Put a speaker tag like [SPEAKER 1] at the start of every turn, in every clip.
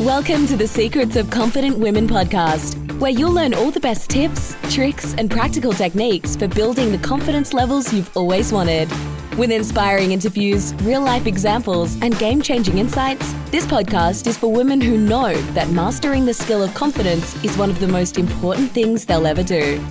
[SPEAKER 1] Welcome to the Secrets of Confident Women podcast, where you'll learn all the best tips, tricks, and practical techniques for building the confidence levels you've always wanted. With inspiring interviews, real life examples, and game changing insights, this podcast is for women who know that mastering the skill of confidence is one of the most important things they'll ever do.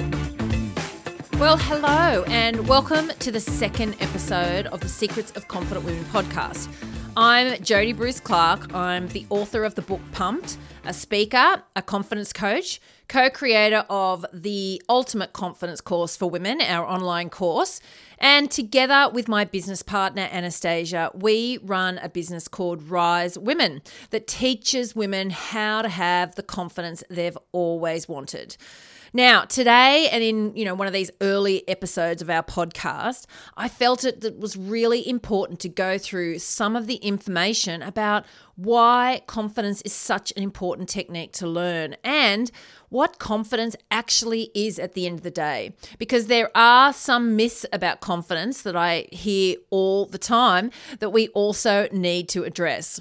[SPEAKER 2] Well, hello, and welcome to the second episode of the Secrets of Confident Women podcast. I'm Jody Bruce Clark. I'm the author of the book Pumped, a speaker, a confidence coach, co creator of the Ultimate Confidence Course for Women, our online course. And together with my business partner, Anastasia, we run a business called Rise Women that teaches women how to have the confidence they've always wanted. Now, today and in, you know, one of these early episodes of our podcast, I felt it that was really important to go through some of the information about why confidence is such an important technique to learn and what confidence actually is at the end of the day. Because there are some myths about confidence that I hear all the time that we also need to address.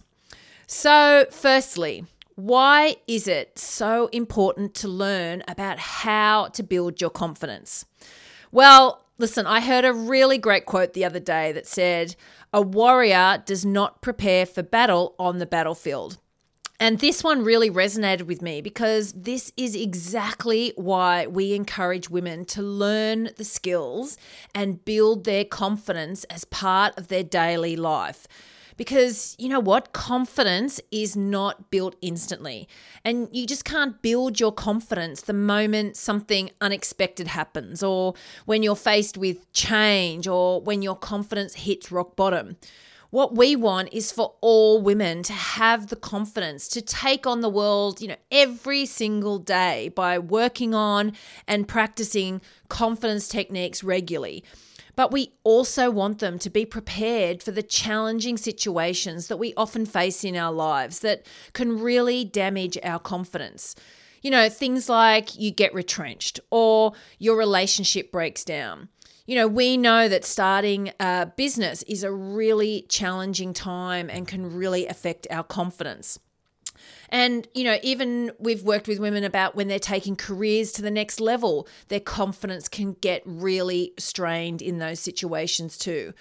[SPEAKER 2] So, firstly, why is it so important to learn about how to build your confidence? Well, listen, I heard a really great quote the other day that said, A warrior does not prepare for battle on the battlefield. And this one really resonated with me because this is exactly why we encourage women to learn the skills and build their confidence as part of their daily life. Because you know what? Confidence is not built instantly. And you just can't build your confidence the moment something unexpected happens, or when you're faced with change, or when your confidence hits rock bottom. What we want is for all women to have the confidence to take on the world, you know, every single day by working on and practicing confidence techniques regularly. But we also want them to be prepared for the challenging situations that we often face in our lives that can really damage our confidence. You know, things like you get retrenched or your relationship breaks down. You know, we know that starting a business is a really challenging time and can really affect our confidence. And, you know, even we've worked with women about when they're taking careers to the next level, their confidence can get really strained in those situations too.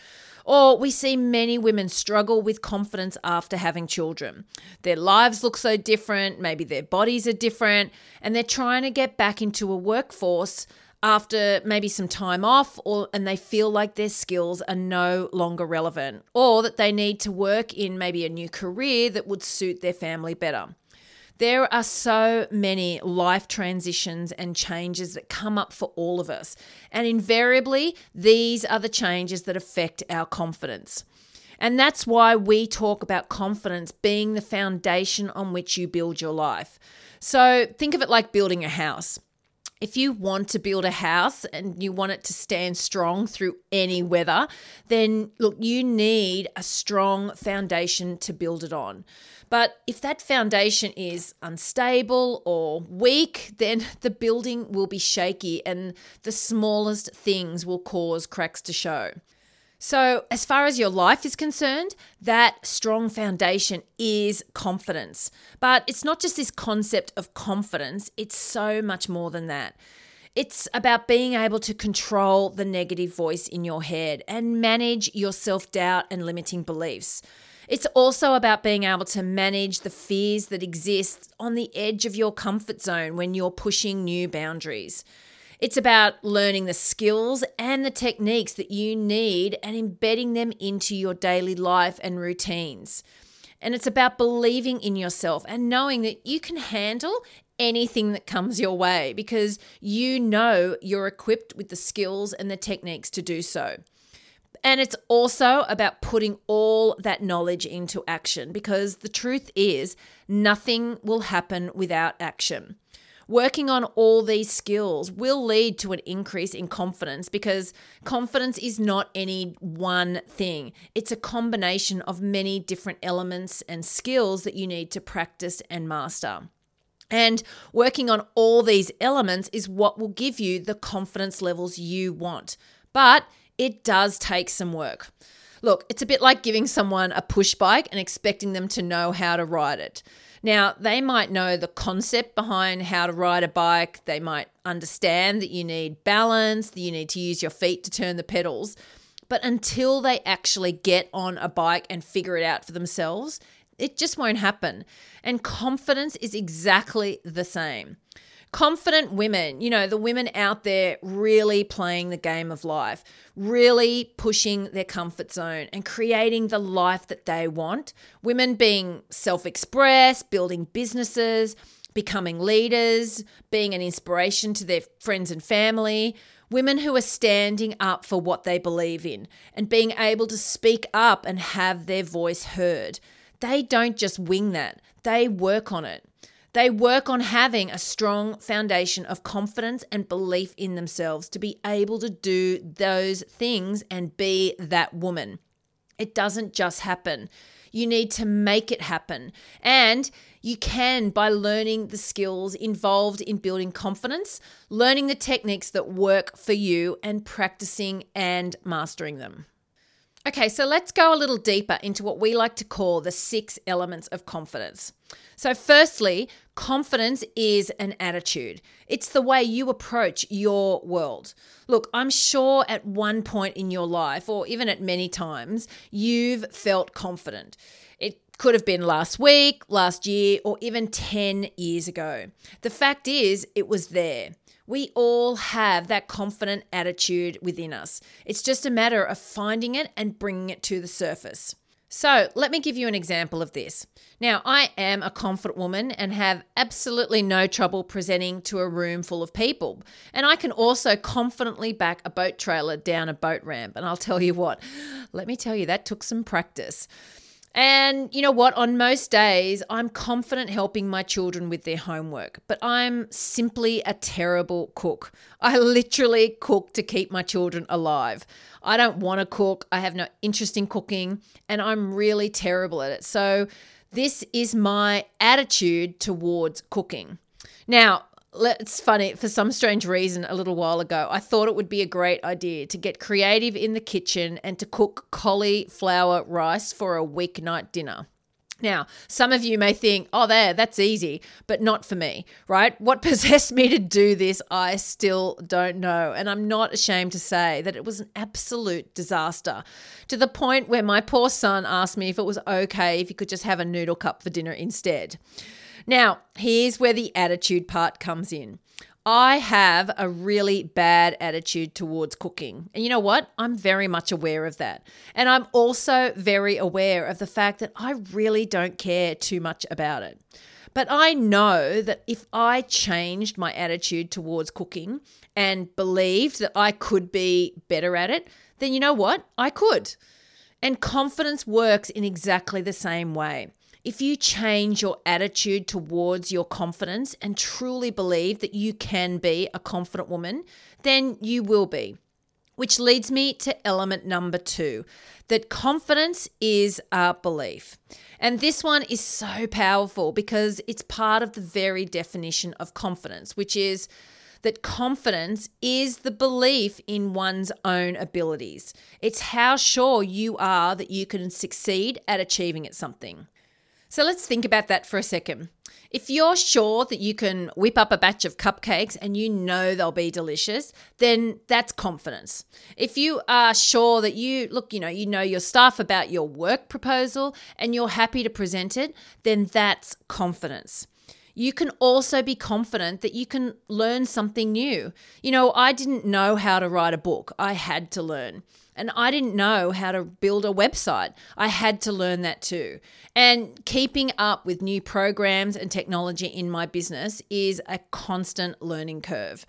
[SPEAKER 2] Or we see many women struggle with confidence after having children. Their lives look so different, maybe their bodies are different, and they're trying to get back into a workforce after maybe some time off or and they feel like their skills are no longer relevant or that they need to work in maybe a new career that would suit their family better. There are so many life transitions and changes that come up for all of us. And invariably, these are the changes that affect our confidence. And that's why we talk about confidence being the foundation on which you build your life. So think of it like building a house if you want to build a house and you want it to stand strong through any weather, then look, you need a strong foundation to build it on. But if that foundation is unstable or weak, then the building will be shaky and the smallest things will cause cracks to show. So, as far as your life is concerned, that strong foundation is confidence. But it's not just this concept of confidence, it's so much more than that. It's about being able to control the negative voice in your head and manage your self doubt and limiting beliefs. It's also about being able to manage the fears that exist on the edge of your comfort zone when you're pushing new boundaries. It's about learning the skills and the techniques that you need and embedding them into your daily life and routines. And it's about believing in yourself and knowing that you can handle anything that comes your way because you know you're equipped with the skills and the techniques to do so. And it's also about putting all that knowledge into action because the truth is, nothing will happen without action. Working on all these skills will lead to an increase in confidence because confidence is not any one thing. It's a combination of many different elements and skills that you need to practice and master. And working on all these elements is what will give you the confidence levels you want. But it does take some work. Look, it's a bit like giving someone a push bike and expecting them to know how to ride it. Now, they might know the concept behind how to ride a bike. They might understand that you need balance, that you need to use your feet to turn the pedals. But until they actually get on a bike and figure it out for themselves, it just won't happen. And confidence is exactly the same. Confident women, you know, the women out there really playing the game of life, really pushing their comfort zone and creating the life that they want. Women being self expressed, building businesses, becoming leaders, being an inspiration to their friends and family. Women who are standing up for what they believe in and being able to speak up and have their voice heard. They don't just wing that, they work on it. They work on having a strong foundation of confidence and belief in themselves to be able to do those things and be that woman. It doesn't just happen. You need to make it happen. And you can by learning the skills involved in building confidence, learning the techniques that work for you, and practicing and mastering them. Okay, so let's go a little deeper into what we like to call the six elements of confidence. So, firstly, confidence is an attitude. It's the way you approach your world. Look, I'm sure at one point in your life, or even at many times, you've felt confident. It could have been last week, last year, or even 10 years ago. The fact is, it was there. We all have that confident attitude within us. It's just a matter of finding it and bringing it to the surface. So, let me give you an example of this. Now, I am a confident woman and have absolutely no trouble presenting to a room full of people. And I can also confidently back a boat trailer down a boat ramp. And I'll tell you what, let me tell you, that took some practice. And you know what? On most days, I'm confident helping my children with their homework, but I'm simply a terrible cook. I literally cook to keep my children alive. I don't want to cook, I have no interest in cooking, and I'm really terrible at it. So, this is my attitude towards cooking. Now, it's funny for some strange reason a little while ago i thought it would be a great idea to get creative in the kitchen and to cook cauliflower rice for a weeknight dinner now, some of you may think, oh, there, that's easy, but not for me, right? What possessed me to do this, I still don't know. And I'm not ashamed to say that it was an absolute disaster to the point where my poor son asked me if it was okay if he could just have a noodle cup for dinner instead. Now, here's where the attitude part comes in. I have a really bad attitude towards cooking. And you know what? I'm very much aware of that. And I'm also very aware of the fact that I really don't care too much about it. But I know that if I changed my attitude towards cooking and believed that I could be better at it, then you know what? I could. And confidence works in exactly the same way. If you change your attitude towards your confidence and truly believe that you can be a confident woman, then you will be. Which leads me to element number two that confidence is a belief. And this one is so powerful because it's part of the very definition of confidence, which is that confidence is the belief in one's own abilities. It's how sure you are that you can succeed at achieving at something. So let's think about that for a second. If you're sure that you can whip up a batch of cupcakes and you know they'll be delicious, then that's confidence. If you are sure that you look, you know, you know your stuff about your work proposal and you're happy to present it, then that's confidence. You can also be confident that you can learn something new. You know, I didn't know how to write a book, I had to learn. And I didn't know how to build a website. I had to learn that too. And keeping up with new programs and technology in my business is a constant learning curve.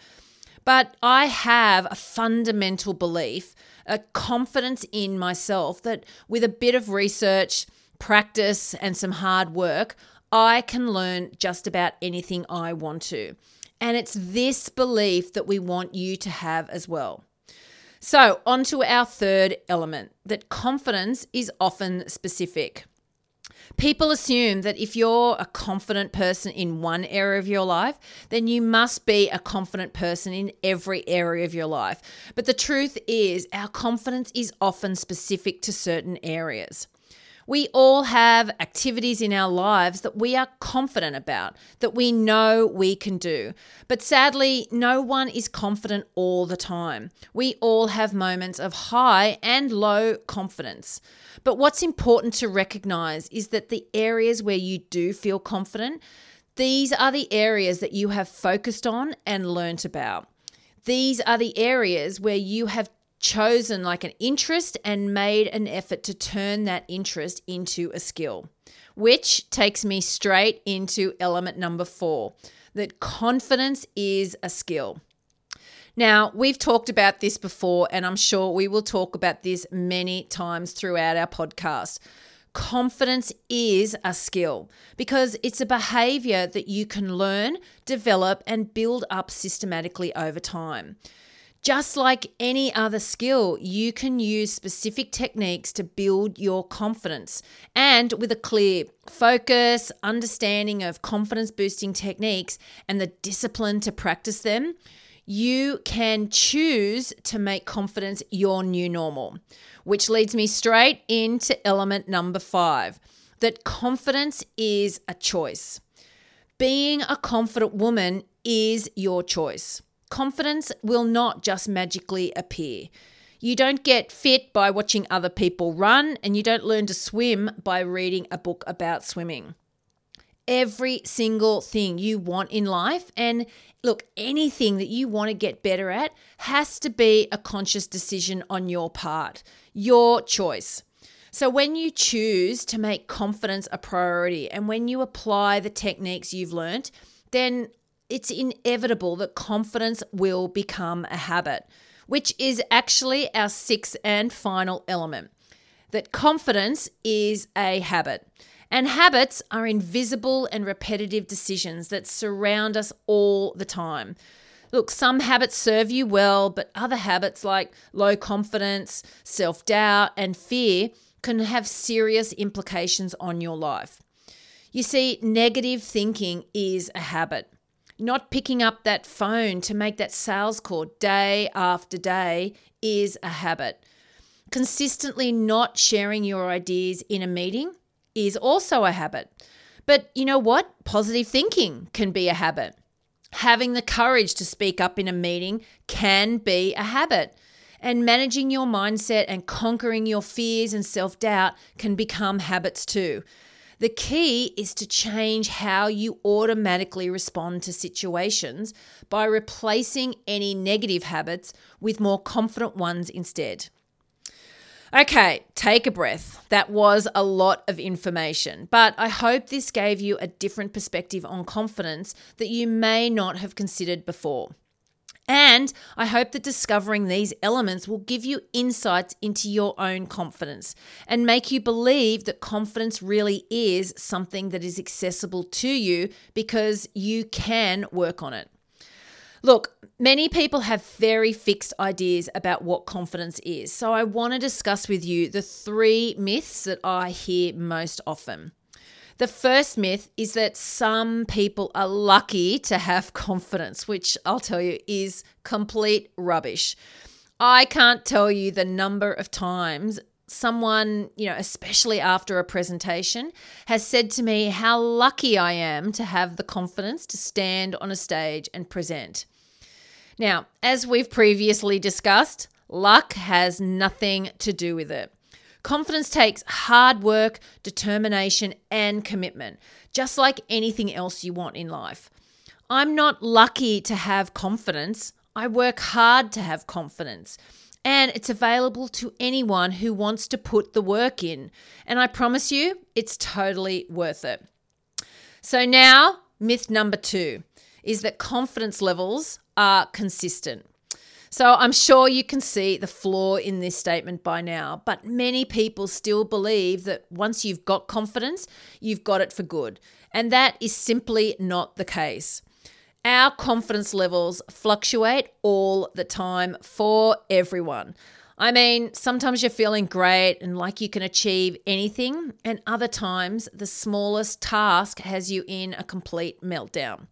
[SPEAKER 2] But I have a fundamental belief, a confidence in myself that with a bit of research, practice, and some hard work, I can learn just about anything I want to. And it's this belief that we want you to have as well. So, on to our third element that confidence is often specific. People assume that if you're a confident person in one area of your life, then you must be a confident person in every area of your life. But the truth is, our confidence is often specific to certain areas. We all have activities in our lives that we are confident about, that we know we can do. But sadly, no one is confident all the time. We all have moments of high and low confidence. But what's important to recognize is that the areas where you do feel confident, these are the areas that you have focused on and learnt about. These are the areas where you have chosen like an interest and made an effort to turn that interest into a skill, which takes me straight into element number four that confidence is a skill. Now, we've talked about this before, and I'm sure we will talk about this many times throughout our podcast. Confidence is a skill because it's a behavior that you can learn, develop, and build up systematically over time. Just like any other skill, you can use specific techniques to build your confidence. And with a clear focus, understanding of confidence boosting techniques, and the discipline to practice them, you can choose to make confidence your new normal. Which leads me straight into element number five that confidence is a choice. Being a confident woman is your choice. Confidence will not just magically appear. You don't get fit by watching other people run, and you don't learn to swim by reading a book about swimming. Every single thing you want in life, and look, anything that you want to get better at, has to be a conscious decision on your part, your choice. So, when you choose to make confidence a priority and when you apply the techniques you've learned, then it's inevitable that confidence will become a habit, which is actually our sixth and final element. That confidence is a habit. And habits are invisible and repetitive decisions that surround us all the time. Look, some habits serve you well, but other habits like low confidence, self doubt, and fear can have serious implications on your life. You see, negative thinking is a habit. Not picking up that phone to make that sales call day after day is a habit. Consistently not sharing your ideas in a meeting is also a habit. But you know what? Positive thinking can be a habit. Having the courage to speak up in a meeting can be a habit. And managing your mindset and conquering your fears and self doubt can become habits too. The key is to change how you automatically respond to situations by replacing any negative habits with more confident ones instead. Okay, take a breath. That was a lot of information, but I hope this gave you a different perspective on confidence that you may not have considered before. And I hope that discovering these elements will give you insights into your own confidence and make you believe that confidence really is something that is accessible to you because you can work on it. Look, many people have very fixed ideas about what confidence is. So I want to discuss with you the three myths that I hear most often. The first myth is that some people are lucky to have confidence, which I'll tell you is complete rubbish. I can't tell you the number of times someone, you know, especially after a presentation, has said to me how lucky I am to have the confidence to stand on a stage and present. Now, as we've previously discussed, luck has nothing to do with it. Confidence takes hard work, determination, and commitment, just like anything else you want in life. I'm not lucky to have confidence. I work hard to have confidence. And it's available to anyone who wants to put the work in. And I promise you, it's totally worth it. So, now, myth number two is that confidence levels are consistent. So I'm sure you can see the flaw in this statement by now, but many people still believe that once you've got confidence, you've got it for good. And that is simply not the case. Our confidence levels fluctuate all the time for everyone. I mean, sometimes you're feeling great and like you can achieve anything, and other times the smallest task has you in a complete meltdown.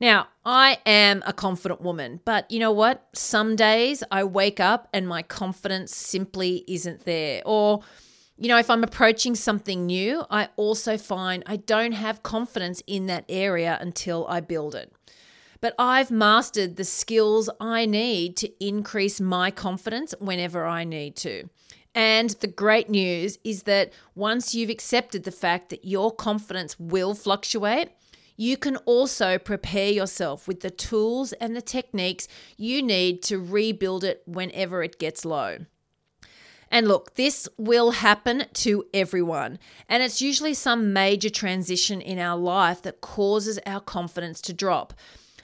[SPEAKER 2] Now, I am a confident woman, but you know what? Some days I wake up and my confidence simply isn't there. Or You know, if I'm approaching something new, I also find I don't have confidence in that area until I build it. But I've mastered the skills I need to increase my confidence whenever I need to. And the great news is that once you've accepted the fact that your confidence will fluctuate, you can also prepare yourself with the tools and the techniques you need to rebuild it whenever it gets low. And look, this will happen to everyone. And it's usually some major transition in our life that causes our confidence to drop.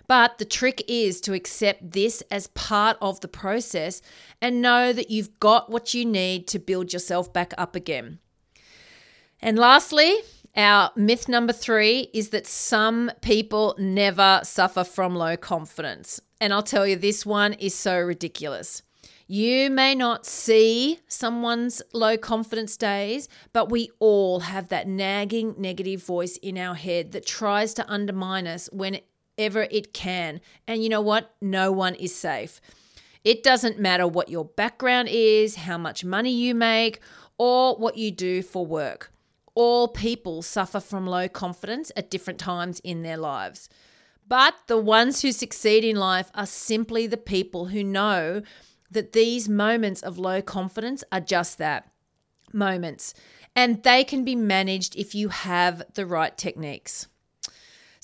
[SPEAKER 2] But the trick is to accept this as part of the process and know that you've got what you need to build yourself back up again. And lastly, our myth number three is that some people never suffer from low confidence. And I'll tell you, this one is so ridiculous. You may not see someone's low confidence days, but we all have that nagging negative voice in our head that tries to undermine us whenever it can. And you know what? No one is safe. It doesn't matter what your background is, how much money you make, or what you do for work. All people suffer from low confidence at different times in their lives. But the ones who succeed in life are simply the people who know that these moments of low confidence are just that moments, and they can be managed if you have the right techniques.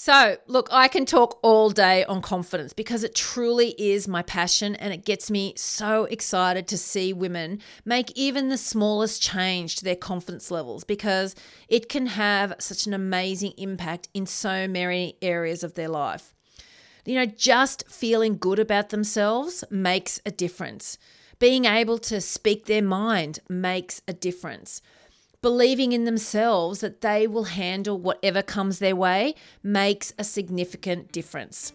[SPEAKER 2] So, look, I can talk all day on confidence because it truly is my passion and it gets me so excited to see women make even the smallest change to their confidence levels because it can have such an amazing impact in so many areas of their life. You know, just feeling good about themselves makes a difference. Being able to speak their mind makes a difference. Believing in themselves that they will handle whatever comes their way makes a significant difference.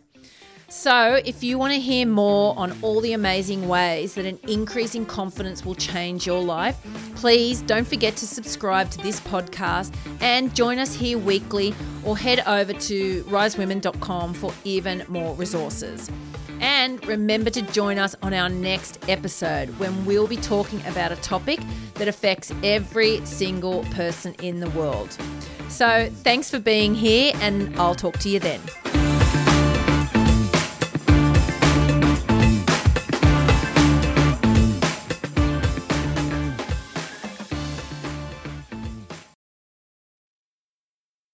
[SPEAKER 2] So, if you want to hear more on all the amazing ways that an increase in confidence will change your life, please don't forget to subscribe to this podcast and join us here weekly or head over to risewomen.com for even more resources. And remember to join us on our next episode when we'll be talking about a topic that affects every single person in the world. So, thanks for being here, and I'll talk to you then.